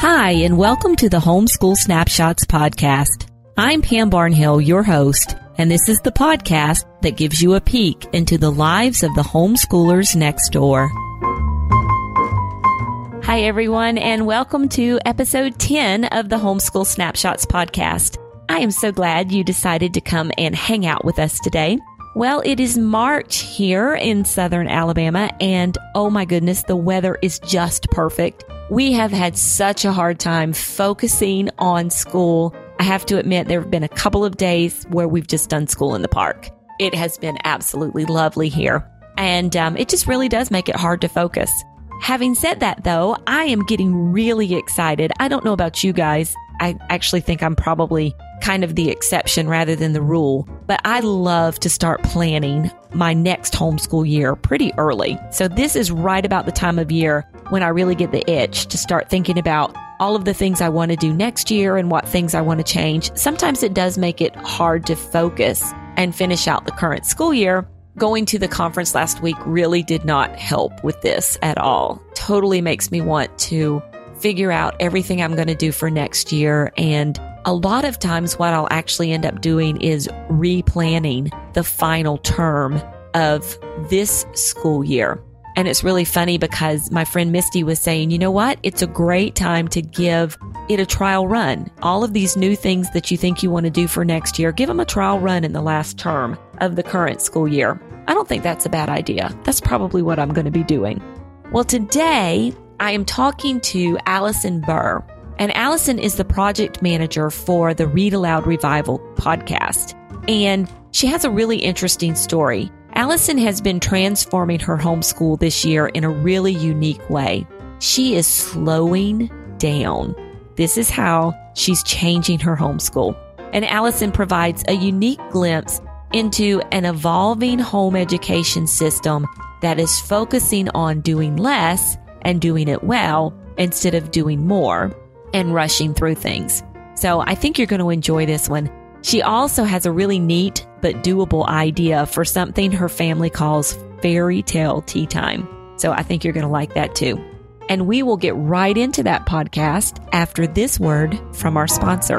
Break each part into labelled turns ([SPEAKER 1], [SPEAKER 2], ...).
[SPEAKER 1] Hi, and welcome to the Homeschool Snapshots podcast. I'm Pam Barnhill, your host, and this is the podcast that gives you a peek into the lives of the homeschoolers next door. Hi, everyone, and welcome to episode 10 of the Homeschool Snapshots podcast. I am so glad you decided to come and hang out with us today. Well, it is March here in southern Alabama, and oh my goodness, the weather is just perfect. We have had such a hard time focusing on school. I have to admit, there have been a couple of days where we've just done school in the park. It has been absolutely lovely here. And um, it just really does make it hard to focus. Having said that, though, I am getting really excited. I don't know about you guys. I actually think I'm probably kind of the exception rather than the rule. But I love to start planning my next homeschool year pretty early. So this is right about the time of year when I really get the itch to start thinking about all of the things I want to do next year and what things I want to change. Sometimes it does make it hard to focus and finish out the current school year. Going to the conference last week really did not help with this at all. Totally makes me want to figure out everything I'm going to do for next year and a lot of times, what I'll actually end up doing is replanning the final term of this school year. And it's really funny because my friend Misty was saying, you know what? It's a great time to give it a trial run. All of these new things that you think you want to do for next year, give them a trial run in the last term of the current school year. I don't think that's a bad idea. That's probably what I'm going to be doing. Well, today I am talking to Allison Burr. And Allison is the project manager for the Read Aloud Revival podcast. And she has a really interesting story. Allison has been transforming her homeschool this year in a really unique way. She is slowing down. This is how she's changing her homeschool. And Allison provides a unique glimpse into an evolving home education system that is focusing on doing less and doing it well instead of doing more and rushing through things. So I think you're going to enjoy this one. She also has a really neat but doable idea for something her family calls fairy tale tea time. So I think you're going to like that too. And we will get right into that podcast after this word from our sponsor.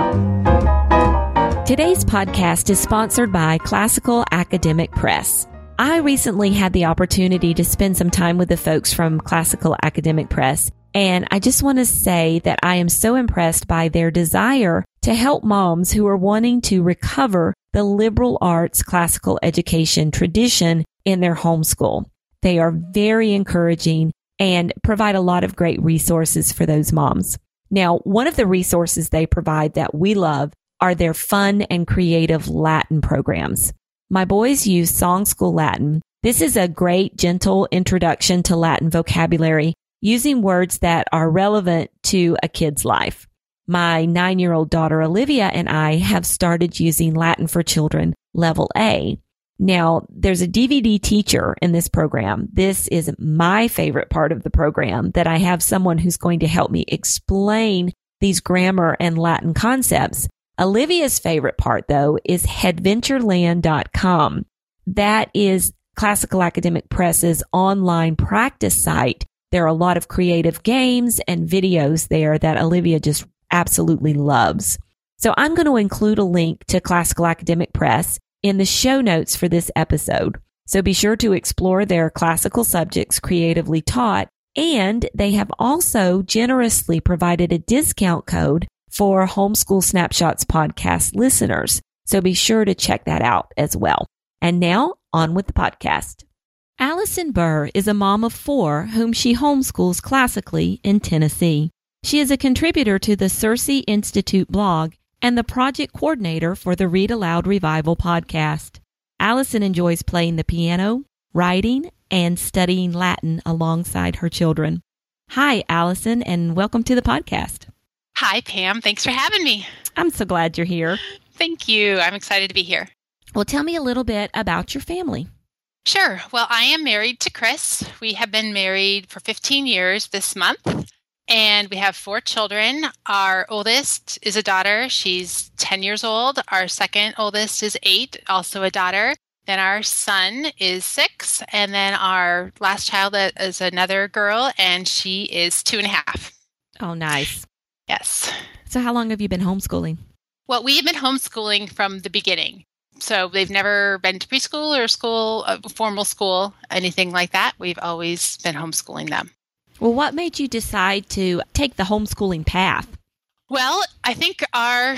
[SPEAKER 1] Today's podcast is sponsored by Classical Academic Press. I recently had the opportunity to spend some time with the folks from Classical Academic Press and I just want to say that I am so impressed by their desire to help moms who are wanting to recover the liberal arts classical education tradition in their homeschool. They are very encouraging and provide a lot of great resources for those moms. Now, one of the resources they provide that we love are their fun and creative Latin programs. My boys use Song School Latin. This is a great, gentle introduction to Latin vocabulary using words that are relevant to a kid's life. My nine year old daughter Olivia and I have started using Latin for Children level A. Now, there's a DVD teacher in this program. This is my favorite part of the program that I have someone who's going to help me explain these grammar and Latin concepts. Olivia's favorite part though is headventureland.com. That is Classical Academic Press's online practice site there are a lot of creative games and videos there that Olivia just absolutely loves. So I'm going to include a link to Classical Academic Press in the show notes for this episode. So be sure to explore their classical subjects creatively taught. And they have also generously provided a discount code for Homeschool Snapshots podcast listeners. So be sure to check that out as well. And now on with the podcast. Allison Burr is a mom of four whom she homeschools classically in Tennessee. She is a contributor to the Circe Institute blog and the project coordinator for the Read Aloud Revival podcast. Allison enjoys playing the piano, writing, and studying Latin alongside her children. Hi, Allison, and welcome to the podcast.
[SPEAKER 2] Hi, Pam. Thanks for having me.
[SPEAKER 1] I'm so glad you're here.
[SPEAKER 2] Thank you. I'm excited to be here.
[SPEAKER 1] Well, tell me a little bit about your family.
[SPEAKER 2] Sure. Well, I am married to Chris. We have been married for 15 years this month, and we have four children. Our oldest is a daughter. She's 10 years old. Our second oldest is eight, also a daughter. Then our son is six, and then our last child is another girl, and she is two and a half.
[SPEAKER 1] Oh, nice.
[SPEAKER 2] Yes.
[SPEAKER 1] So, how long have you been homeschooling?
[SPEAKER 2] Well, we have been homeschooling from the beginning. So they've never been to preschool or school, uh, formal school, anything like that. We've always been homeschooling them.
[SPEAKER 1] Well, what made you decide to take the homeschooling path?
[SPEAKER 2] Well, I think our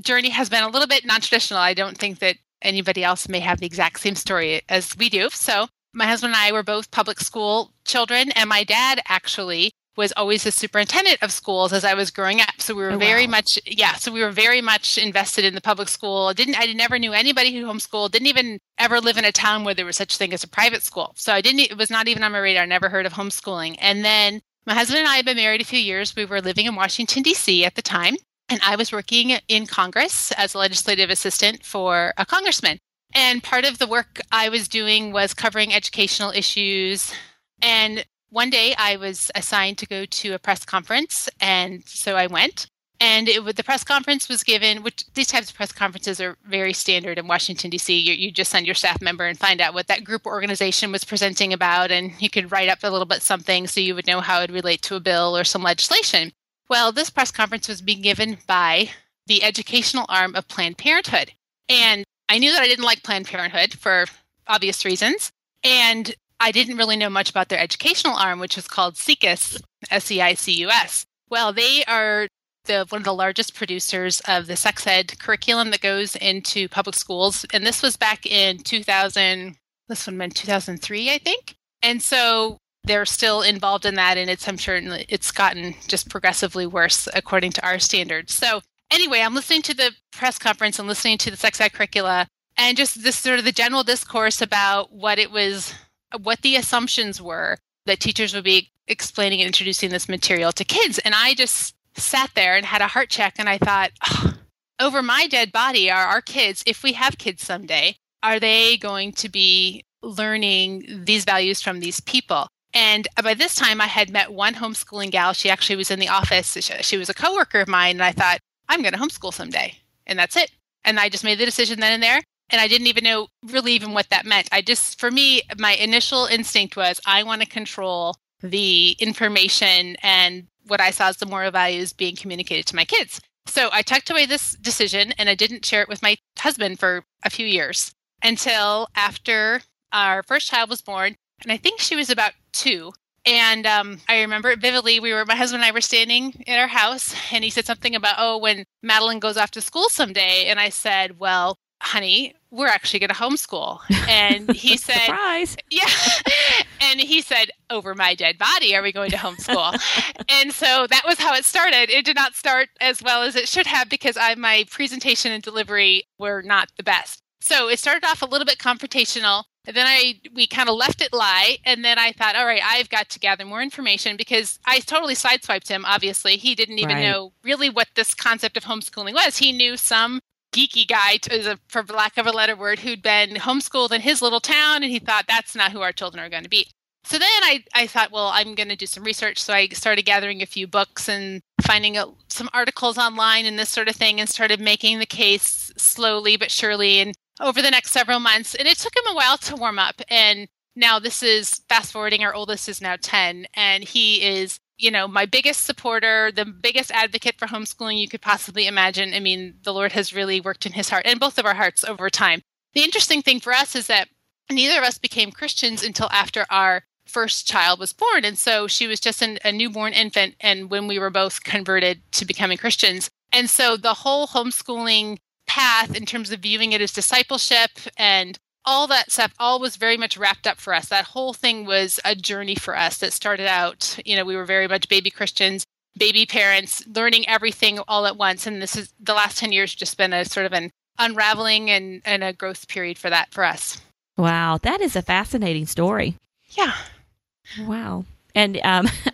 [SPEAKER 2] journey has been a little bit non traditional. I don't think that anybody else may have the exact same story as we do. So, my husband and I were both public school children, and my dad actually was always the superintendent of schools as I was growing up. So we were
[SPEAKER 1] Oh,
[SPEAKER 2] very
[SPEAKER 1] wow.
[SPEAKER 2] much, yeah. So we were very much invested in the public school. I didn't I never knew anybody who homeschooled. Didn't even ever live in a town where there was such thing as a private school. So I didn't. It was not even on my radar. Never heard of homeschooling. And then my husband and I had been married a few years. We were living in Washington D.C. at the time, and I was working in Congress as a legislative assistant for a congressman. And part of the work I was doing was covering educational issues. And one day I was assigned to go to a press conference. And so I went. And it, the press conference was given, which these types of press conferences are very standard in Washington, D.C. You, you just send your staff member and find out what that group or organization was presenting about. And you could write up a little bit something so you would know how it would relate to a bill or some legislation. Well, this press conference was being given by the educational arm of Planned Parenthood. And I knew that I didn't like Planned Parenthood for obvious reasons. And I didn't really know much about their educational arm, which is called SEICUS, S E I C U S. Well, they are the, one of the largest producers of the sex ed curriculum that goes into public schools. And this was back in 2000, this one been 2003, I think. And so they're still involved in that. And it's, I'm sure it's gotten just progressively worse according to our standards. So anyway, I'm listening to the press conference and listening to the sex ed curricula and just this sort of the general discourse about what it was, what the assumptions were that teachers would be explaining and introducing this material to kids. And I just sat there and had a heart check and I thought, "Oh, over my dead body are our kids, if we have kids someday, are they going to be learning these values from these people? And by this time, I had met one homeschooling gal. She actually was in the office. She, she was a coworker of mine. And I thought, I'm going to homeschool someday. And that's it. And I just made the decision then and there. And I didn't even know really even what that meant. I just, for me, my initial instinct was I want to control the information and what I saw as the moral values being communicated to my kids. So I tucked away this decision and I didn't share it with my husband for a few years until after our first child was born. And I think she was about two. And um, I remember it vividly. We were, my husband and I were standing at our house, and he said something about, oh, when Madeline goes off to school someday. And I said, well, honey, we're actually going to homeschool. And he said,
[SPEAKER 1] Surprise.
[SPEAKER 2] yeah. And he said, Over my dead body, are we going to homeschool? and so that was how it started. It did not start as well as it should have because I, my presentation and delivery were not the best. So it started off a little bit confrontational. And then I we kind of left it lie. And then I thought, all right, I've got to gather more information because I totally sideswiped him, obviously. He didn't even
[SPEAKER 1] Right.
[SPEAKER 2] know really what this concept of homeschooling was. He knew some geeky guy, for lack of a better word, who'd been homeschooled in his little town, and he thought that's not who our children are going to be. So then I, I thought, well, I'm going to do some research. So I started gathering a few books and finding out some articles online and this sort of thing, and started making the case slowly but surely, and over the next several months. And it took him a while to warm up. And now this is fast forwarding. Our oldest is now 10, and he is you know, my biggest supporter, the biggest advocate for homeschooling you could possibly imagine. I mean, the Lord has really worked in his heart and both of our hearts over time. The interesting thing for us is that neither of us became Christians until after our first child was born. And so she was just an, a newborn infant. And when we were both converted to becoming Christians. And so the whole homeschooling path, in terms of viewing it as discipleship and all that stuff all was very much wrapped up for us that whole thing was a journey for us that started out you know we were very much baby christians baby parents learning everything all at once and this is the last 10 years just been a sort of an unraveling and, and a growth period for that for us
[SPEAKER 1] Wow, that is a fascinating story.
[SPEAKER 2] yeah
[SPEAKER 1] Wow. And um,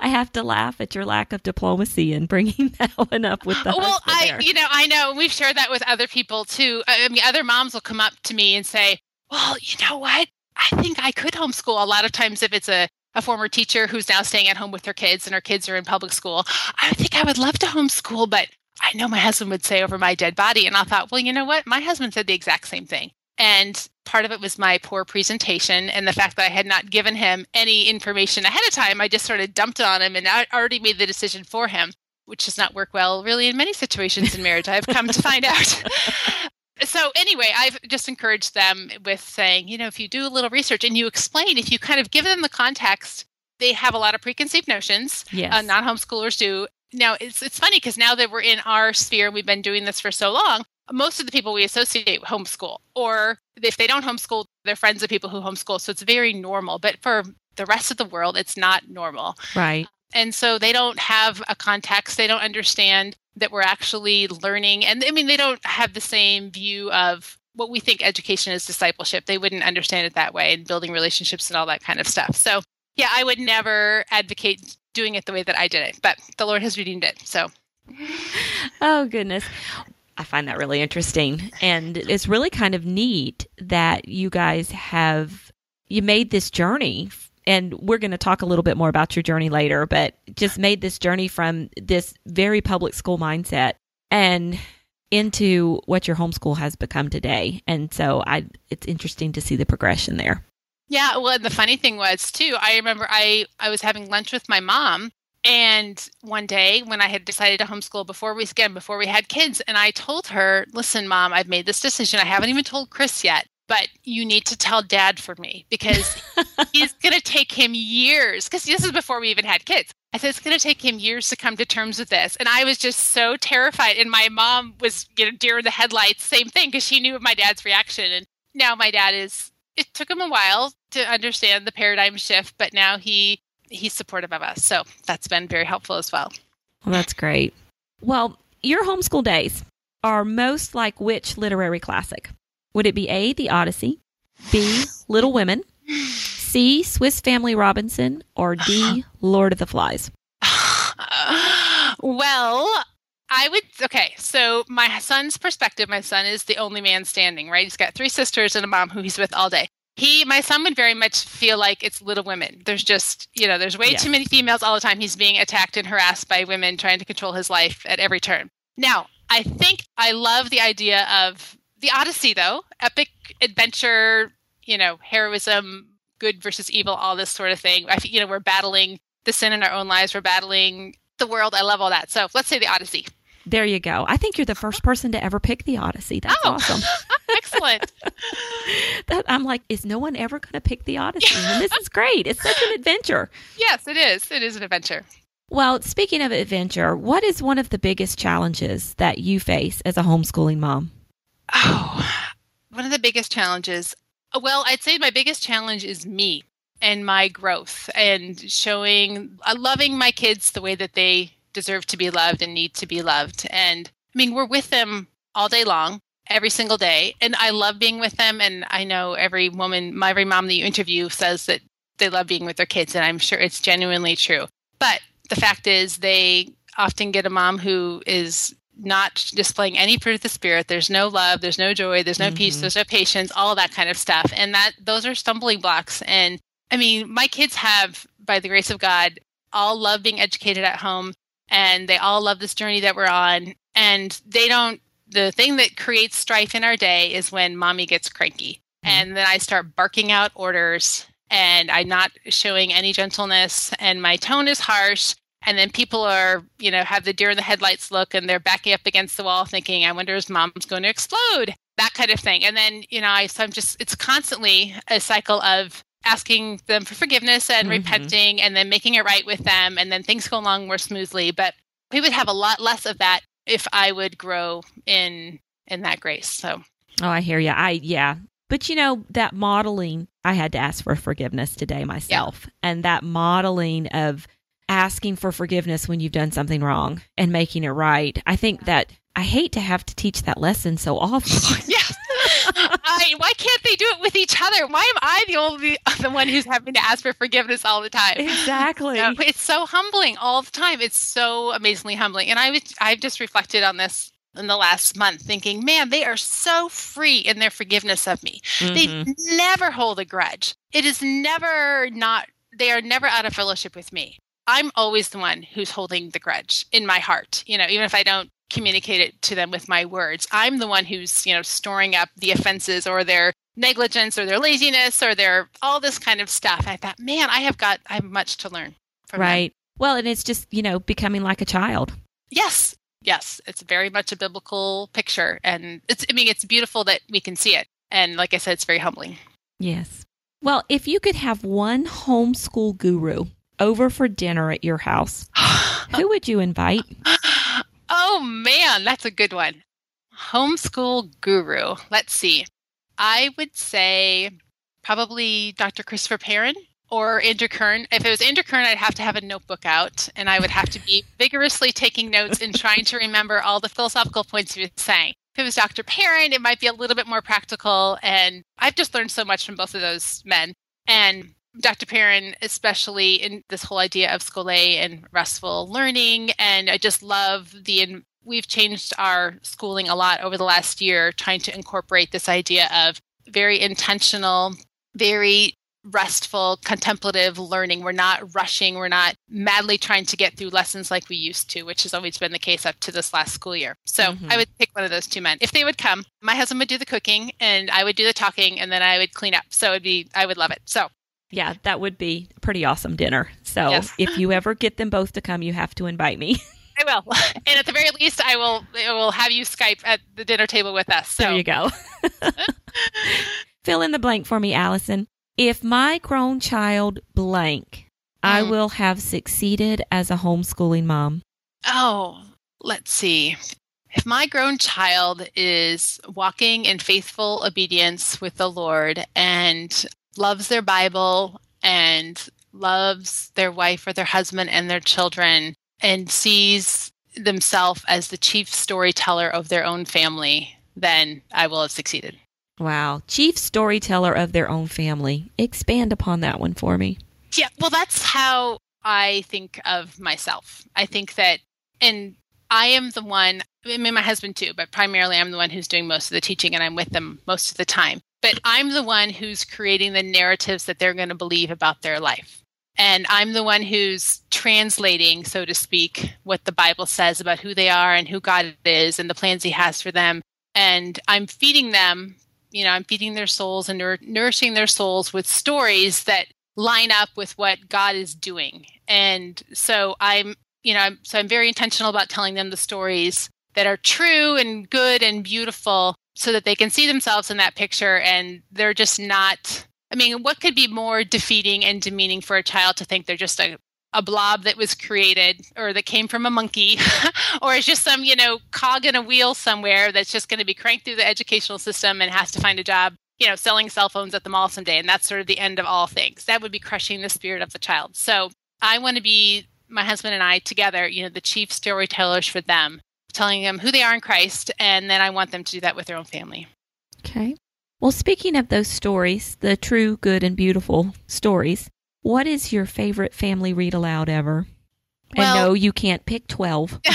[SPEAKER 1] I have to laugh at your lack of diplomacy in bringing that one up with the
[SPEAKER 2] well i
[SPEAKER 1] there.
[SPEAKER 2] you know i know we've shared that with other people too. I I mean other moms will come up to me and say well you know what? I think i could homeschool. A lot of times if it's a a former teacher who's now staying at home with her kids and her kids are in public school i think i would love to homeschool but i know my husband would say over my dead body and i thought well you know what? My husband said the exact same thing and part of it was my poor presentation and the fact that I had not given him any information ahead of time. I just sort of dumped it on him and I already made the decision for him. which does not work well really in many situations in marriage, I've come to find out. so anyway, I've just encouraged them with saying, you know, if you do a little research and you explain, if you kind of give them the context, they have a lot of preconceived notions.
[SPEAKER 1] Yes.
[SPEAKER 2] Uh, non-homeschoolers do. Now it's it's funny because now that we're in our sphere, we've been doing this for so long. Most of the people we associate with homeschool, or if they don't homeschool, they're friends of people who homeschool. So it's very normal. But for the rest of the world, it's not normal.
[SPEAKER 1] Right.
[SPEAKER 2] And so they don't have a context. They don't understand that we're actually learning. And I mean, they don't have the same view of what we think education is discipleship. They wouldn't understand it that way and building relationships and all that kind of stuff. So, yeah, I would never advocate doing it the way that I did it, but the Lord has redeemed it. So,
[SPEAKER 1] oh, goodness. I find that really interesting. And it's really kind of neat that you guys have you made this journey and we're going to talk a little bit more about your journey later, but just made this journey from this very public school mindset and into what your homeschool has become today. And so I it's interesting to see the progression there.
[SPEAKER 2] Yeah, well, and the funny thing was too, I remember I I was having lunch with my mom and one day when I had decided to homeschool before we again before we had kids and I told her, "Listen, mom, I've made this decision. I haven't even told Chris yet." but you need to tell dad for me because he's going to take him years because this is before we even had kids i said it's going to take him years to come to terms with this and i was just so terrified and my mom was you know deer in the headlights same thing because she knew of my dad's reaction and now my dad is it took him a while to understand the paradigm shift but now he he's supportive of us so that's been very helpful as well
[SPEAKER 1] well that's great well your homeschool days are most like which literary classic would it be A, The Odyssey, B, Little Women, C, Swiss Family Robinson, or D, Lord of the Flies?
[SPEAKER 2] well, I would okay. So my son's perspective, my son is the only man standing, right? He's got three sisters and a mom who he's with all day. He, my son, would very much feel like it's Little Women. There's just, you know, there's way yeah. too many females all the time. He's being attacked and harassed by women trying to control his life at every turn. Now, I think I love the idea of the Odyssey, though, epic adventure, you know, heroism, good versus evil, all this sort of thing. I, you know, we're battling the sin in our own lives. We're battling the world. I love all that. So let's say the Odyssey.
[SPEAKER 1] There you go. I think you're the first person to ever pick the Odyssey. That's oh, awesome.
[SPEAKER 2] excellent.
[SPEAKER 1] that I'm like, is no one ever going to pick the Odyssey? And this is great. It's such an adventure.
[SPEAKER 2] Yes, it is. It is an adventure.
[SPEAKER 1] Well, speaking of adventure, what is one of the biggest challenges that you face as a homeschooling mom?
[SPEAKER 2] Oh, one of the biggest challenges. Well, I'd say my biggest challenge is me and my growth and showing, uh, loving my kids the way that they deserve to be loved and need to be loved. And I mean, we're with them all day long, every single day. And I love being with them. And I know every woman, my every mom that you interview says that they love being with their kids. And I'm sure it's genuinely true. But the fact is, they often get a mom who is not displaying any fruit of the spirit there's no love there's no joy there's no mm-hmm. peace there's no patience all that kind of stuff and that those are stumbling blocks and i mean my kids have by the grace of god all love being educated at home and they all love this journey that we're on. And they don't the thing that creates strife in our day is when mommy gets cranky. Mm-hmm. and then i start barking out orders and i'm not showing any gentleness and my tone is harsh. And then people are you know have the deer in the headlights look and they're backing up against the wall thinking i wonder if mom's going to explode that kind of thing. And then you know I, so i'm just it's constantly a cycle of asking them for forgiveness and mm-hmm. repenting and then making it right with them and then things go along more smoothly but we would have a lot less of that if i would grow in in that grace so
[SPEAKER 1] oh i hear you i yeah but you know that modeling i had to ask for forgiveness today myself yeah. and that modeling of asking for forgiveness when you've done something wrong and making it right. I think that I hate to have to teach that lesson so often.
[SPEAKER 2] I, why can't they do it with each other? Why am I the only the one who's having to ask for forgiveness all the time?
[SPEAKER 1] Exactly.
[SPEAKER 2] You know, it's so humbling all the time. It's so amazingly humbling. And I was I've just reflected on this in the last month thinking, man, they are so free in their forgiveness of me. Mm-hmm. They never hold a grudge. It is never not they are never out of fellowship with me. I'm always the one who's holding the grudge in my heart. You know, even if I don't communicate it to them with my words, I'm the one who's, you know, storing up the offenses or their negligence or their laziness or their all this kind of stuff. And I thought, man, I have got I have much to learn.
[SPEAKER 1] right. Well, and it's just, you know, becoming like a child.
[SPEAKER 2] Yes. Yes. It's very much a biblical picture. And it's, I mean, it's beautiful that we can see it. And like I said, it's very humbling.
[SPEAKER 1] Yes. Well, if you could have one homeschool guru over for dinner at your house, who would you invite?
[SPEAKER 2] Oh man, that's a good one. Homeschool guru. Let's see. I would say probably Dr. Christopher Perrin or Andrew Kern. If it was Andrew Kern, I'd have to have a notebook out and I would have to be vigorously taking notes and trying to remember all the philosophical points he was saying. If it was Dr. Perrin, it might be a little bit more practical. And I've just learned so much from both of those men. And Dr. Perrin, especially in this whole idea of scholé and restful learning. And I just love the, we've changed our schooling a lot over the last year, trying to incorporate this idea of very intentional, very restful, contemplative learning. We're not rushing. We're not madly trying to get through lessons like we used to, which has always been the case up to this last school year. So mm-hmm. I would pick one of those two men. If they would come, my husband would do the cooking and I would do the talking and then I would clean up. So it'd be, I would love it. So
[SPEAKER 1] yeah, that would be a pretty awesome dinner. So yes. if you ever get them both to come, you have to invite me.
[SPEAKER 2] I will, and at the very least, I will. I will have you Skype at the dinner table with us. So.
[SPEAKER 1] There you go. Fill in the blank for me, Allison. If my grown child blank, mm. I will have succeeded as a homeschooling mom.
[SPEAKER 2] Oh, let's see. If my grown child is walking in faithful obedience with the Lord and loves their Bible and loves their wife or their husband and their children and sees themselves as the chief storyteller of their own family, then I will have succeeded.
[SPEAKER 1] Wow. Chief storyteller of their own family. Expand upon that one for me.
[SPEAKER 2] Yeah, well, that's how I think of myself. I think that, and I am the one, I mean, my husband too, but primarily I'm the one who's doing most of the teaching and I'm with them most of the time but I'm the one who's creating the narratives that they're going to believe about their life. And I'm the one who's translating, so to speak, what the Bible says about who they are and who God is and the plans He has for them. And I'm feeding them, you know, I'm feeding their souls and nourishing their souls with stories that line up with what God is doing. And so I'm, you know, I'm, so I'm very intentional about telling them the stories that are true and good and beautiful so that they can see themselves in that picture and they're just not I mean, what could be more defeating and demeaning for a child to think they're just a, a blob that was created or that came from a monkey or is just some, you know, cog in a wheel somewhere that's just going to be cranked through the educational system and has to find a job, you know, selling cell phones at the mall someday. And that's sort of the end of all things. That would be crushing the spirit of the child. So I want to be my husband and I together, you know, the chief storytellers for them telling them who they are in Christ, and then I want them to do that with their own family.
[SPEAKER 1] Okay. Well, speaking of those stories, the true, good, and beautiful stories, what is your favorite family read aloud ever? Well, and no, you can't pick 12.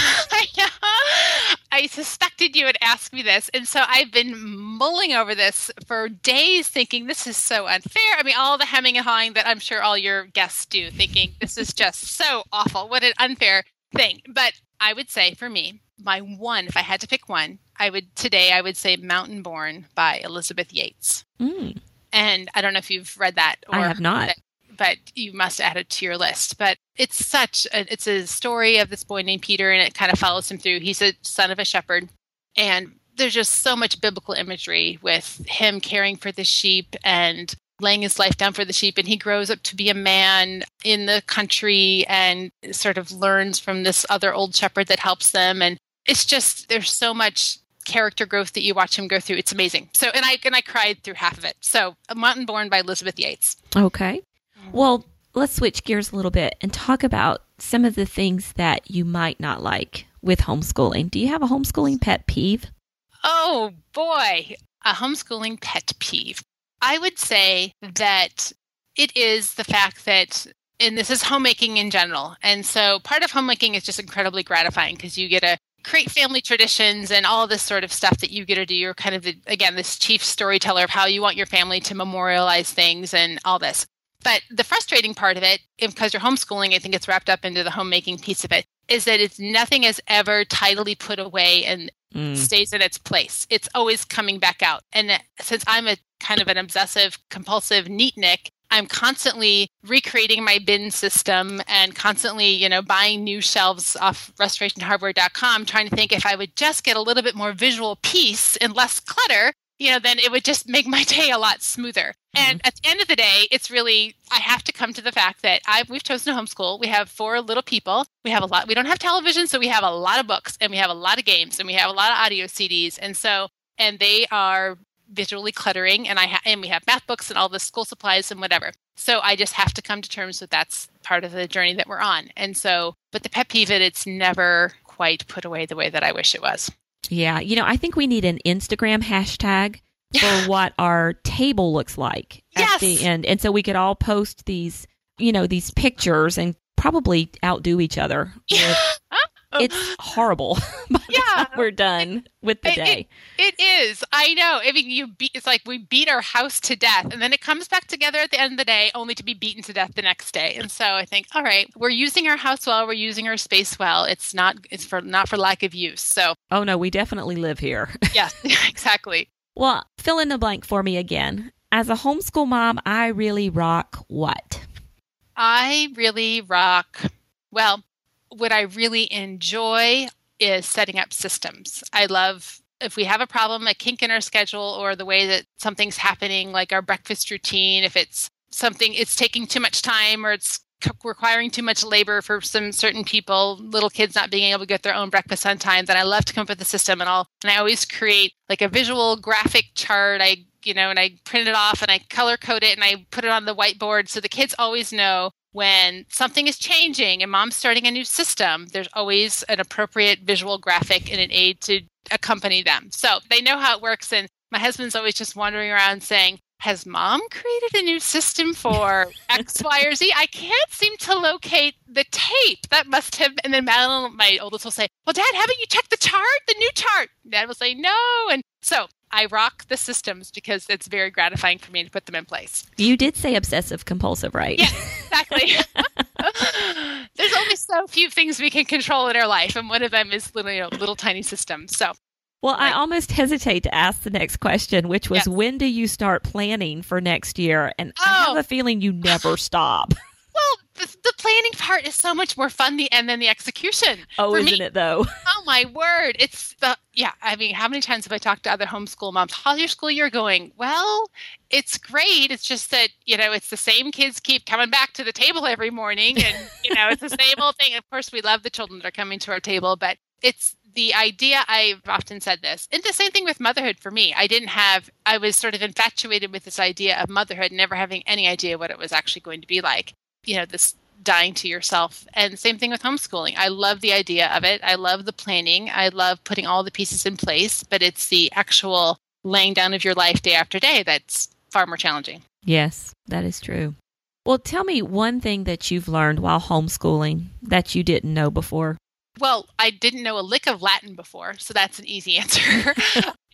[SPEAKER 2] I suspected you would ask me this. And so I've been mulling over this for days, thinking this is so unfair. I mean, all the hemming and hawing that I'm sure all your guests do, thinking this is just so awful. What an unfair thing. But I would say for me, my one, if I had to pick one, I would today I would say Mountain Born by Elizabeth Yates. Mm. And I don't know if you've read that
[SPEAKER 1] or I have not.
[SPEAKER 2] but you must add it to your list. But it's such a, it's a story of this boy named Peter and it kind of follows him through. He's a son of a shepherd and there's just so much biblical imagery with him caring for the sheep and laying his life down for the sheep and he grows up to be a man in the country and sort of learns from this other old shepherd that helps them and it's just there's so much character growth that you watch him go through. It's amazing. So and I and I cried through half of it. So A Mountain Born by Elizabeth Yates.
[SPEAKER 1] Okay. Well, let's switch gears a little bit and talk about some of the things that you might not like with homeschooling. Do you have a homeschooling pet peeve?
[SPEAKER 2] Oh boy, a homeschooling pet peeve. I would say that it is the fact that and this is homemaking in general. And so part of homemaking is just incredibly gratifying because you get to create family traditions and all this sort of stuff that you get to do. You're kind of, the, again, this chief storyteller of how you want your family to memorialize things and all this. But the frustrating part of it, because you're homeschooling, I think it's wrapped up into the homemaking piece of it, is that it's nothing is ever tidily put away and mm. stays in its place. It's always coming back out. And since I'm a kind of an obsessive compulsive neatnik, I'm constantly recreating my bin system and constantly, you know, buying new shelves off restorationhardware.com, trying to think if I would just get a little bit more visual peace and less clutter, you know, then it would just make my day a lot smoother. And mm-hmm. at the end of the day, it's really I have to come to the fact that I we've chosen to homeschool. We have four little people. We have a lot. We don't have television, so we have a lot of books and we have a lot of games and we have a lot of audio CDs. And so and they are visually cluttering and I ha- and we have math books and all the school supplies and whatever. So I just have to come to terms with that's part of the journey that we're on. And so but the pet peeve it it's never quite put away the way that I wish it was.
[SPEAKER 1] Yeah, you know, I think we need an Instagram hashtag for what our table looks like
[SPEAKER 2] yes.
[SPEAKER 1] at the end. And so we could all post these, you know, these pictures and probably outdo each other. With, Oh. it's horrible. yeah, we're done with the
[SPEAKER 2] it,
[SPEAKER 1] day.
[SPEAKER 2] It, it is. I know. I mean, you beat. It's like we beat our house to death, and then it comes back together at the end of the day, only to be beaten to death the next day. And so I think, all right, we're using our house well. We're using our space well. It's not. It's for not for lack of use. So.
[SPEAKER 1] Oh no, we definitely live here.
[SPEAKER 2] yes, exactly.
[SPEAKER 1] Well, fill in the blank for me again. As a homeschool mom, I really rock what?
[SPEAKER 2] I really rock. Well, what I really enjoy is setting up systems. I love if we have a problem, a kink in our schedule, or the way that something's happening, like our breakfast routine, if it's something, it's taking too much time or it's requiring too much labor for some certain people, little kids not being able to get their own breakfast on time, then I love to come up with a system and I'll and I always create like a visual graphic chart. I you know, and I print it off and I color code it and I put it on the whiteboard so the kids always know when something is changing and mom's starting a new system, there's always an appropriate visual graphic and an aid to accompany them. So they know how it works. And my husband's always just wandering around saying, has mom created a new system for X, Y, or Z? I can't seem to locate the tape. That must have. And then Madeline, my oldest, will say, Well, Dad, haven't you checked the chart, the new chart? Dad will say, No. And so I rock the systems because it's very gratifying for me to put them in place.
[SPEAKER 1] You did say obsessive compulsive, right?
[SPEAKER 2] Yeah, exactly. There's only so few things we can control in our life, and one of them is little, you know, little tiny systems. So,
[SPEAKER 1] well, right. I almost hesitate to ask the next question, which was, yes. when do you start planning for next year? And oh. I have oh. a feeling you never stop.
[SPEAKER 2] Well, the, the, planning part is so much more fun the, and then the execution.
[SPEAKER 1] Oh, isn't me, it though?
[SPEAKER 2] Oh my word! It's the yeah. I mean, how many times have I talked to other homeschool moms? How's your school year going? Well, it's great. It's just that you know, it's the same kids keep coming back to the table every morning, and you know, it's the same old thing. Of course, we love the children that are coming to our table, but it's the idea I've often said this, and the same thing with motherhood for me. I didn't have, I was sort of infatuated with this idea of motherhood, never having any idea what it was actually going to be like. You know, this dying to yourself. And same thing with homeschooling. I love the idea of it. I love the planning. I love putting all the pieces in place, but it's the actual laying down of your life day after day that's far more challenging.
[SPEAKER 1] Yes, that is true. Well, tell me one thing that you've learned while homeschooling that you didn't know before.
[SPEAKER 2] Well, I didn't know a lick of Latin before, so that's an easy answer.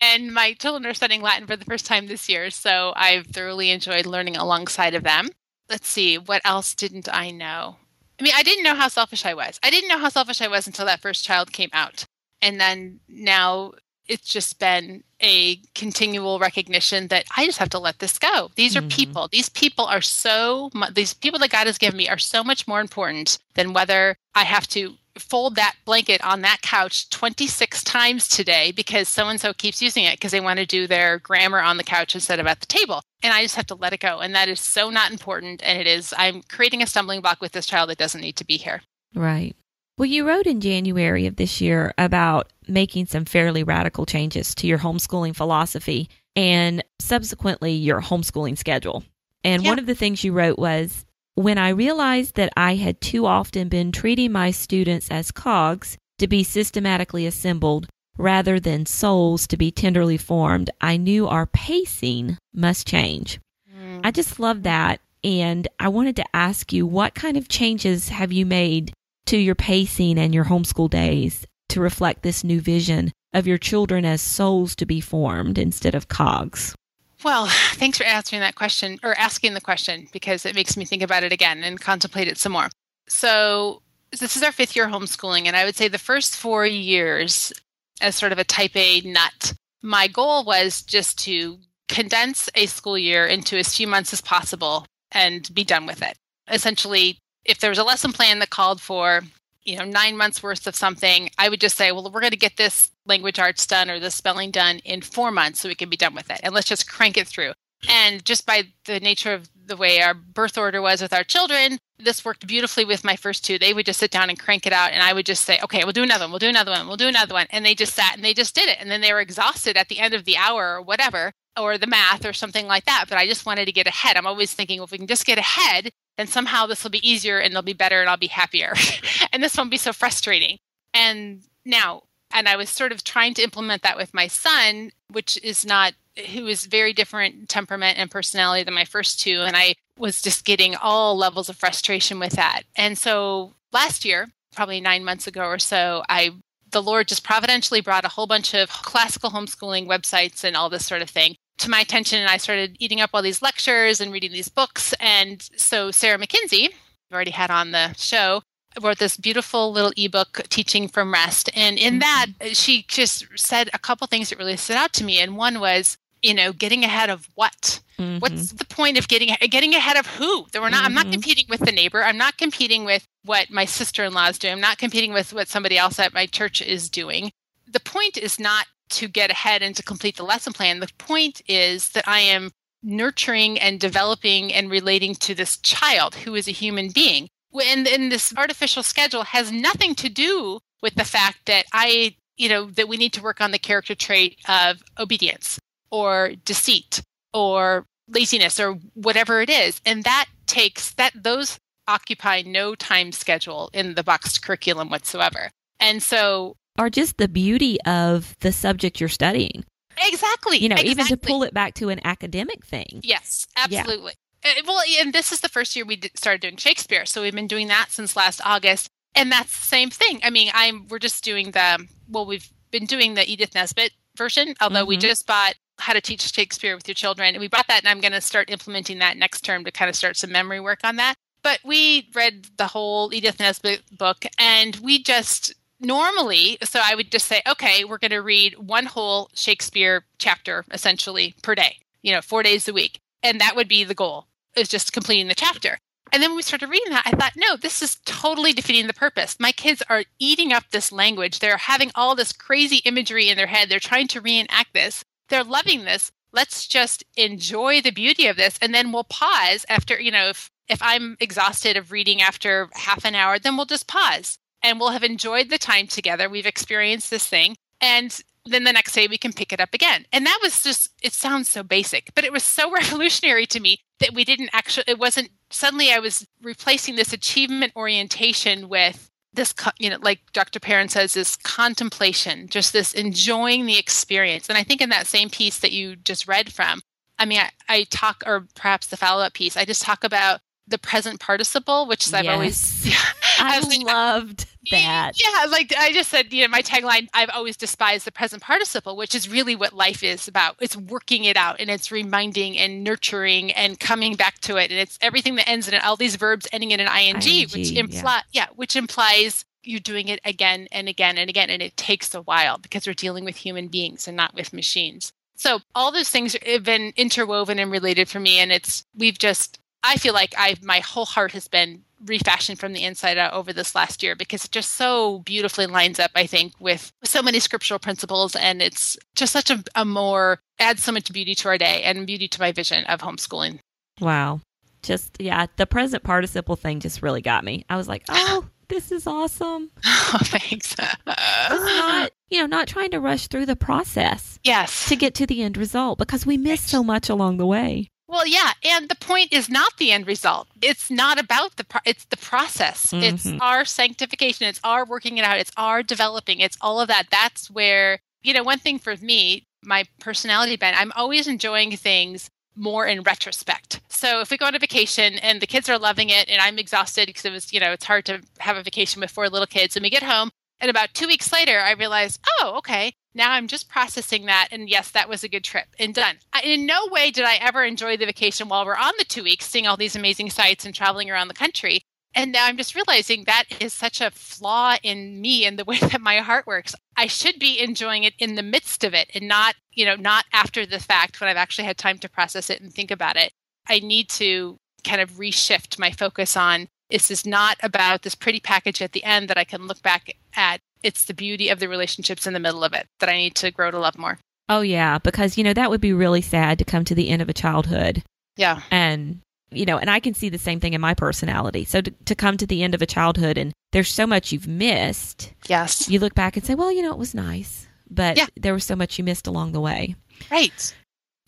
[SPEAKER 2] and my children are studying Latin for the first time this year, so I've thoroughly enjoyed learning alongside of them let's see, what else didn't I know? I mean, I didn't know how selfish I was. I didn't know how selfish I was until that first child came out. And then now it's just been a continual recognition that I just have to let this go. These are mm-hmm. people. These people are so, these people that God has given me are so much more important than whether I have to fold that blanket on that couch 26 times today because so and so keeps using it because they want to do their grammar on the couch instead of at the table. And I just have to let it go. And that is so not important. And it is, I'm creating a stumbling block with this child that doesn't need to be here.
[SPEAKER 1] Right. Well, you wrote in January of this year about making some fairly radical changes to your homeschooling philosophy and subsequently your homeschooling schedule. And yeah. one of the things you wrote was when I realized that I had too often been treating my students as cogs to be systematically assembled rather than souls to be tenderly formed, I knew our pacing must change. Mm. I just love that. And I wanted to ask you what kind of changes have you made to your pacing and your homeschool days to reflect this new vision of your children as souls to be formed instead of cogs?
[SPEAKER 2] Well, thanks for answering that question or asking the question because it makes me think about it again and contemplate it some more. So, this is our fifth year homeschooling, and I would say the first four years, as sort of a type A nut, my goal was just to condense a school year into as few months as possible and be done with it. Essentially, if there was a lesson plan that called for, you know, nine months worth of something, I would just say, well, we're going to get this language arts done or the spelling done in four months so we can be done with it. And let's just crank it through. And just by the nature of the way our birth order was with our children, this worked beautifully with my first two. They would just sit down and crank it out. And I would just say, okay, we'll do another one. We'll do another one. We'll do another one. And they just sat and they just did it. And then they were exhausted at the end of the hour or whatever, or the math or something like that. But I just wanted to get ahead. I'm always thinking, well, if we can just get ahead, then somehow this will be easier and they'll be better and I'll be happier. and this won't be so frustrating. And now, and I was sort of trying to implement that with my son, which is not who is very different temperament and personality than my first two. And I was just getting all levels of frustration with that. And so last year, probably nine months ago or so, I the Lord just providentially brought a whole bunch of classical homeschooling websites and all this sort of thing to my attention. And I started eating up all these lectures and reading these books. And so Sarah Mackenzie, I've already had on the show, wrote this beautiful little ebook, Teaching from Rest. And in that, mm-hmm. she just said a couple things that really stood out to me. And one was, you know, getting ahead of what? Mm-hmm. What's the point of getting getting ahead of who? That we're not. Mm-hmm. I'm not competing with the neighbor. I'm not competing with what my sister-in-law is doing. I'm not competing with what somebody else at my church is doing. The point is not to get ahead and to complete the lesson plan. The point is that I am nurturing and developing and relating to this child who is a human being. And, and this artificial schedule has nothing to do with the fact that I, you know, that we need to work on the character trait of obedience or deceit or laziness or whatever it is. And that takes that those occupy no time schedule in the boxed curriculum whatsoever. And so
[SPEAKER 1] are just the beauty of the subject you're studying.
[SPEAKER 2] Exactly.
[SPEAKER 1] You know,
[SPEAKER 2] exactly.
[SPEAKER 1] even to pull it back to an academic thing.
[SPEAKER 2] Yes, absolutely. Yeah. Uh, well, and this is the first year we started doing Shakespeare, so we've been doing that since last August, and that's the same thing. I mean, I'm we're just doing the well, we've been doing the Edith Nesbit version, although mm-hmm. we just bought how to teach Shakespeare with your children. And we brought that, and I'm going to start implementing that next term to kind of start some memory work on that. But we read the whole Edith Nesbit book, and we just normally, so I would just say, okay, we're going to read one whole Shakespeare chapter essentially per day, you know, four days a week. And that would be the goal, is just completing the chapter. And then when we started reading that, I thought, no, this is totally defeating the purpose. My kids are eating up this language. They're having all this crazy imagery in their head. They're trying to reenact this. They're loving this. Let's just enjoy the beauty of this. And then we'll pause after, you know, if, if I'm exhausted of reading after half an hour, then we'll just pause and we'll have enjoyed the time together. We've experienced this thing. And then the next day we can pick it up again. And that was just, it sounds so basic, but it was so revolutionary to me that we didn't actually, it wasn't, suddenly I was replacing this achievement orientation with this, you know, like Dr. Perrin says, this contemplation, just this enjoying the experience. And I think in that same piece that you just read from, I mean, I, I talk, or perhaps the follow up piece, I just talk about the present participle, which I've always
[SPEAKER 1] yeah, I loved that.
[SPEAKER 2] Yeah, like I just said, you know, my tagline, I've always despised the present participle, which is really what life is about. It's working it out and it's reminding and nurturing and coming back to it. And it's everything that ends in it, all these verbs ending in an ing, ING which imply yeah. yeah, which implies you're doing it again and again and again. And it takes a while because we're dealing with human beings and not with machines. So all those things have been interwoven and related for me. And it's we've just I feel like I've, my whole heart has been refashioned from the inside out over this last year because it just so beautifully lines up, I think, with so many scriptural principles. And it's just such a, a more, adds so much beauty to our day and beauty to my vision of homeschooling.
[SPEAKER 1] Wow. Just, yeah, the present participle thing just really got me. I was like, oh, this is awesome.
[SPEAKER 2] Oh, thanks.
[SPEAKER 1] not, you know, not trying to rush through the process.
[SPEAKER 2] Yes.
[SPEAKER 1] To get to the end result because we miss so much along the way.
[SPEAKER 2] Well, yeah, and the point is not the end result. It's not about the pro- it's the process. Mm-hmm. It's our sanctification, it's our working it out, it's our developing, it's all of that. That's where, you know, one thing for me, my personality bent, I'm always enjoying things more in retrospect. So if we go on a vacation and the kids are loving it and I'm exhausted because it was, you know, it's hard to have a vacation with four little kids and we get home and about 2 weeks later I realize, "Oh, okay. Now I'm just processing that. And yes, that was a good trip and done. I, in no way did I ever enjoy the vacation while we're on the two weeks, seeing all these amazing sites and traveling around the country. And now I'm just realizing that is such a flaw in me and the way that my heart works. I should be enjoying it in the midst of it and not, you know, not after the fact when I've actually had time to process it and think about it. I need to kind of reshift my focus on this is not about this pretty package at the end that I can look back at. It's the beauty of the relationships in the middle of it that I need to grow to love more.
[SPEAKER 1] Oh, yeah, because, you know, that would be really sad to come to the end of a childhood.
[SPEAKER 2] Yeah.
[SPEAKER 1] And, you know, and I can see the same thing in my personality. So to, to come to the end of a childhood and there's so much you've missed.
[SPEAKER 2] Yes.
[SPEAKER 1] You look back and say, well, you know, it was nice, but
[SPEAKER 2] Yeah.
[SPEAKER 1] there was so much you missed along the way.
[SPEAKER 2] Right.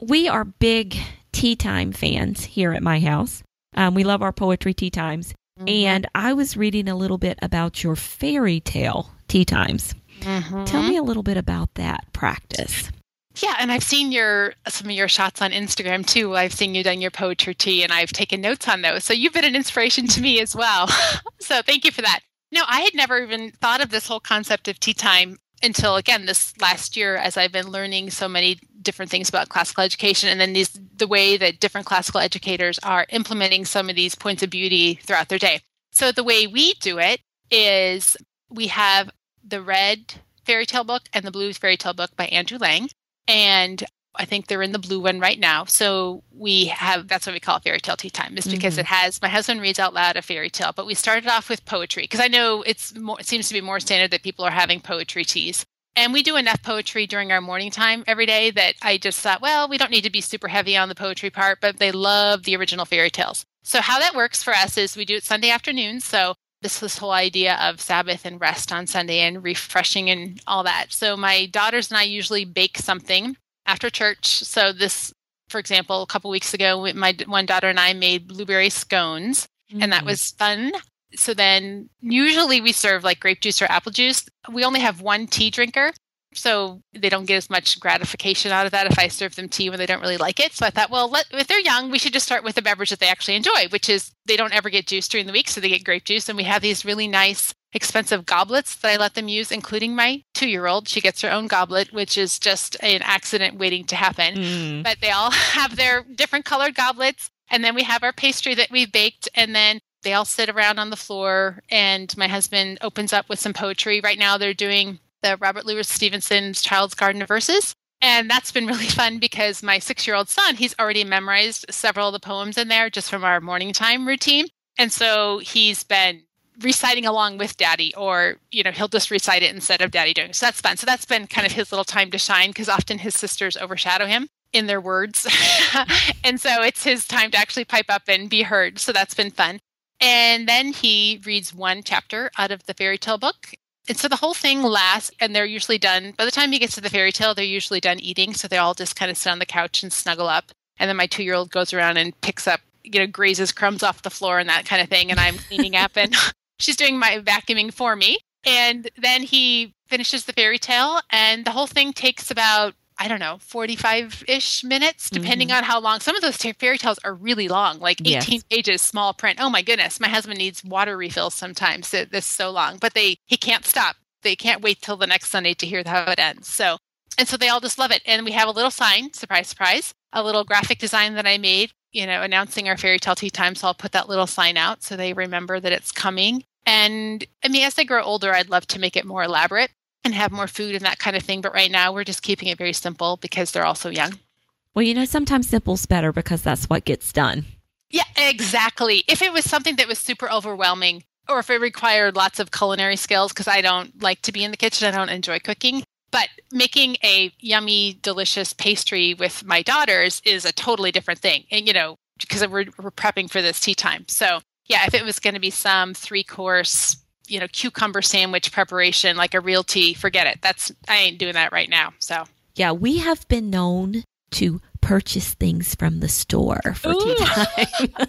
[SPEAKER 1] We are big tea time fans here at my house. Um, we love our poetry tea times.
[SPEAKER 2] Mm-hmm.
[SPEAKER 1] And I was reading a little bit about your fairy tale tea times.
[SPEAKER 2] Mhm.
[SPEAKER 1] Tell me a little bit about that practice.
[SPEAKER 2] Yeah, and I've seen your some of your shots on Instagram too. I've seen you done your poetry tea, and I've taken notes on those. So you've been an inspiration to me as well. so thank you for that. No, I had never even thought of this whole concept of tea time until again this last year, as I've been learning so many different things about classical education, and then these the way that different classical educators are implementing some of these points of beauty throughout their day. So the way we do it is we have the red fairy tale book and the blue fairy tale book by Andrew Lang and I think they're in the blue one right now. So we have that's what we call fairy tale tea time, is because
[SPEAKER 1] Mhm.
[SPEAKER 2] it has my husband reads out loud a fairy tale. But we started off with poetry because I know it's more, it seems to be more standard that people are having poetry teas. And we do enough poetry during our morning time every day that I just thought, well, we don't need to be super heavy on the poetry part, but they love the original fairy tales. So how that works for us is we do it Sunday afternoons. So this this whole idea of Sabbath and rest on Sunday and refreshing and all that. So my daughters and I usually bake something after church. So this, for example, a couple weeks ago, my one daughter and I made blueberry scones, and that
[SPEAKER 1] Mm.
[SPEAKER 2] was fun. So then usually we serve like grape juice or apple juice. We only have one tea drinker. So they don't get as much gratification out of that if I serve them tea when they don't really like it. So I thought, well, let, if they're young, we should just start with a beverage that they actually enjoy, which is they don't ever get juice during the week, so they get grape juice. And we have these really nice, expensive goblets that I let them use, including my two-year-old. She gets her own goblet, which is just an accident waiting to happen
[SPEAKER 1] Mm.
[SPEAKER 2] but they all have their different colored goblets. And then we have our pastry that we've baked. And then they all sit around on the floor. And my husband opens up with some poetry. Right now, they're doing the Robert Louis Stevenson's Child's Garden of Verses. And that's been really fun because my six year old son, he's already memorized several of the poems in there just from our morning time routine. And so he's been reciting along with daddy or you know he'll just recite it instead of daddy doing it. so that's fun. So that's been kind of his little time to shine because often his sisters overshadow him in their words. And so it's his time to actually pipe up and be heard. So that's been fun. And then he reads one chapter out of the fairy tale book. And so the whole thing lasts and they're usually done. By the time he gets to the fairy tale they're usually done eating. So they all just kind of sit on the couch and snuggle up. And then my two year old goes around and picks up you know grazes crumbs off the floor and that kind of thing. And i'm cleaning up and she's doing my vacuuming for me. And then he finishes the fairy tale and the whole thing takes about i don't know 45-ish minutes depending mm-hmm. on how long. Some of those fairy tales are really long like 18
[SPEAKER 1] Yes.
[SPEAKER 2] pages small print. Oh my goodness my husband needs water refills sometimes. This is so long. But they he can't stop. They can't wait till the next sunday to hear how it ends. So and so they all just love it. And we have a little sign surprise surprise a little graphic design that i made you know announcing our fairy tale tea time so i'll put that little sign out so they remember that it's coming and I mean, as they grow older, I'd love to make it more elaborate and have more food and that kind of thing. But right now, we're just keeping it very simple because they're all so young.
[SPEAKER 1] Well, you know, sometimes simple's better because that's what gets done.
[SPEAKER 2] Yeah, exactly. If it was something that was super overwhelming or if it required lots of culinary skills, because I don't like to be in the kitchen, I don't enjoy cooking. But making a yummy, delicious pastry with my daughters is a totally different thing. And, you know, because we're, we're prepping for this tea time. So, yeah, if it was going to be some three course, you know, cucumber sandwich preparation, like a real tea, forget it. That's, I ain't doing that right now. So,
[SPEAKER 1] Yeah, we have been known to purchase things from the store for tea time.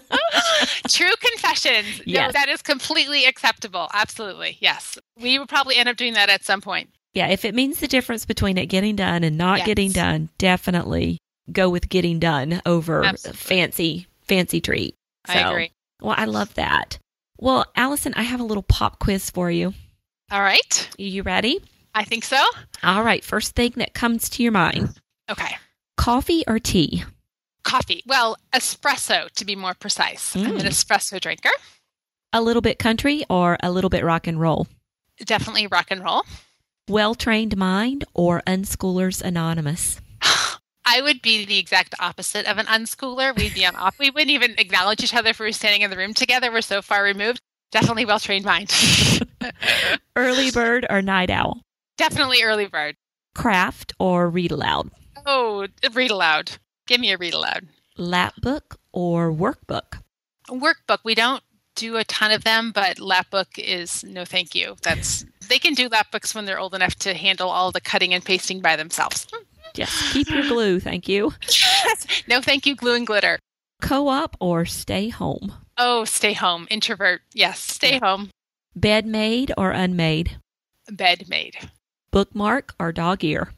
[SPEAKER 2] True confessions. No,
[SPEAKER 1] Yes.
[SPEAKER 2] that is completely acceptable. Absolutely. Yes. We would probably end up doing that at some point.
[SPEAKER 1] yeah, if it means the difference between it getting done and not
[SPEAKER 2] Yes.
[SPEAKER 1] getting done, definitely go with getting done over
[SPEAKER 2] Absolutely.
[SPEAKER 1] fancy fancy treat.
[SPEAKER 2] I agree.
[SPEAKER 1] Well, I love that. Well, Allison, I have a little pop quiz for you.
[SPEAKER 2] All right.
[SPEAKER 1] You ready?
[SPEAKER 2] I think so.
[SPEAKER 1] All right, first thing that comes to your mind.
[SPEAKER 2] Okay.
[SPEAKER 1] Coffee or tea?
[SPEAKER 2] Coffee. Well, espresso to be more precise. I'm an
[SPEAKER 1] Mm.
[SPEAKER 2] espresso drinker.
[SPEAKER 1] A little bit country or a little bit rock and roll?
[SPEAKER 2] Definitely rock and roll.
[SPEAKER 1] Well trained mind or Unschoolers Anonymous?
[SPEAKER 2] I would be the exact opposite of an unschooler. We'd be on off. We wouldn't even acknowledge each other if we were standing in the room together. We're so far removed. Definitely well trained mind.
[SPEAKER 1] early bird or night owl?
[SPEAKER 2] Definitely early bird.
[SPEAKER 1] Craft or read aloud?
[SPEAKER 2] Oh, read aloud. Give me a read aloud.
[SPEAKER 1] Lap book or workbook?
[SPEAKER 2] Workbook. We don't do a ton of them, but lap book is no thank you. That's they can do lap books when they're old enough to handle all the cutting and pasting by themselves. Hmm.
[SPEAKER 1] Just keep your glue, thank you.
[SPEAKER 2] no thank you, glue and glitter.
[SPEAKER 1] Co-op or stay home?
[SPEAKER 2] Oh, stay home. Introvert. Yes, stay yeah. home.
[SPEAKER 1] Bed made or unmade?
[SPEAKER 2] Bed made.
[SPEAKER 1] Bookmark or dog ear?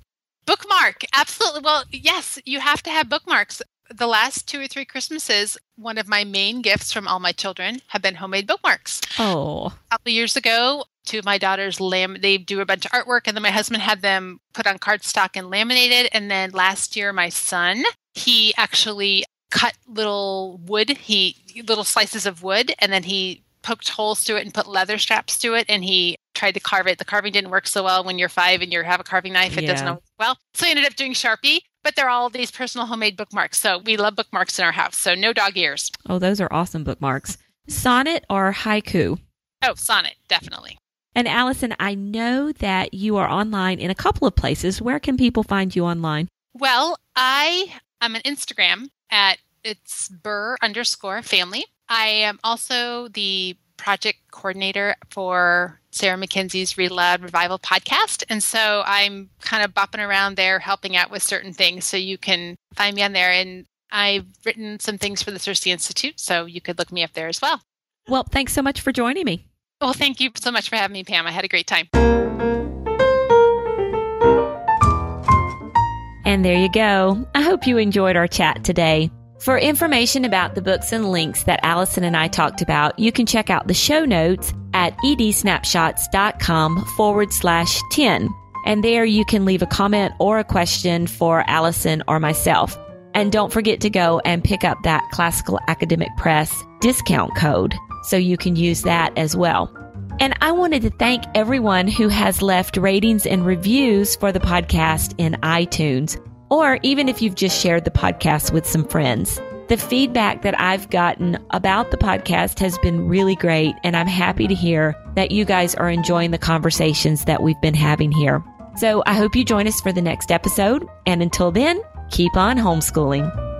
[SPEAKER 2] Bookmark. Absolutely. Well, yes, you have to have bookmarks. The last two or three Christmases, one of my main gifts from all my children have been homemade bookmarks.
[SPEAKER 1] Oh.
[SPEAKER 2] A couple years ago, two of my daughters lam they do a bunch of artwork and then my husband had them put on cardstock and laminated and then last year my son he actually cut little wood he little slices of wood and then he poked holes through it and put leather straps to it and he tried to carve it. The carving didn't work so well when you're five and you have a carving knife it yeah. doesn't always well. So he ended up doing sharpie but they're all these personal homemade bookmarks. So we love bookmarks in our house so no dog ears.
[SPEAKER 1] Oh those are awesome bookmarks. Sonnet or haiku?
[SPEAKER 2] Oh sonnet definitely
[SPEAKER 1] and Allison, I know that you are online in a couple of places. Where can people find you online?
[SPEAKER 2] Well, I am an Instagram at it's burr underscore family. I am also the project coordinator for Sarah Mackenzie's Read Revival podcast. And so I'm kind of bopping around there helping out with certain things. So you can find me on there. And I've written some things for the CiRCE Institute. So you could look me up there as well.
[SPEAKER 1] Well, thanks so much for joining me.
[SPEAKER 2] Well, thank you so much for having me, Pam. I had a great time.
[SPEAKER 1] And there you go. I hope you enjoyed our chat today. For information about the books and links that Allison and I talked about, you can check out the show notes at edsnapshots.com forward slash 10. And there you can leave a comment or a question for Allison or myself. And don't forget to go and pick up that Classical Academic Press discount code so you can use that as well. And I wanted to thank everyone who has left ratings and reviews for the podcast in iTunes, or even if you've just shared the podcast with some friends. The feedback that I've gotten about the podcast has been really great, and I'm happy to hear that you guys are enjoying the conversations that we've been having here. So I hope you join us for the next episode, and until then, keep on homeschooling.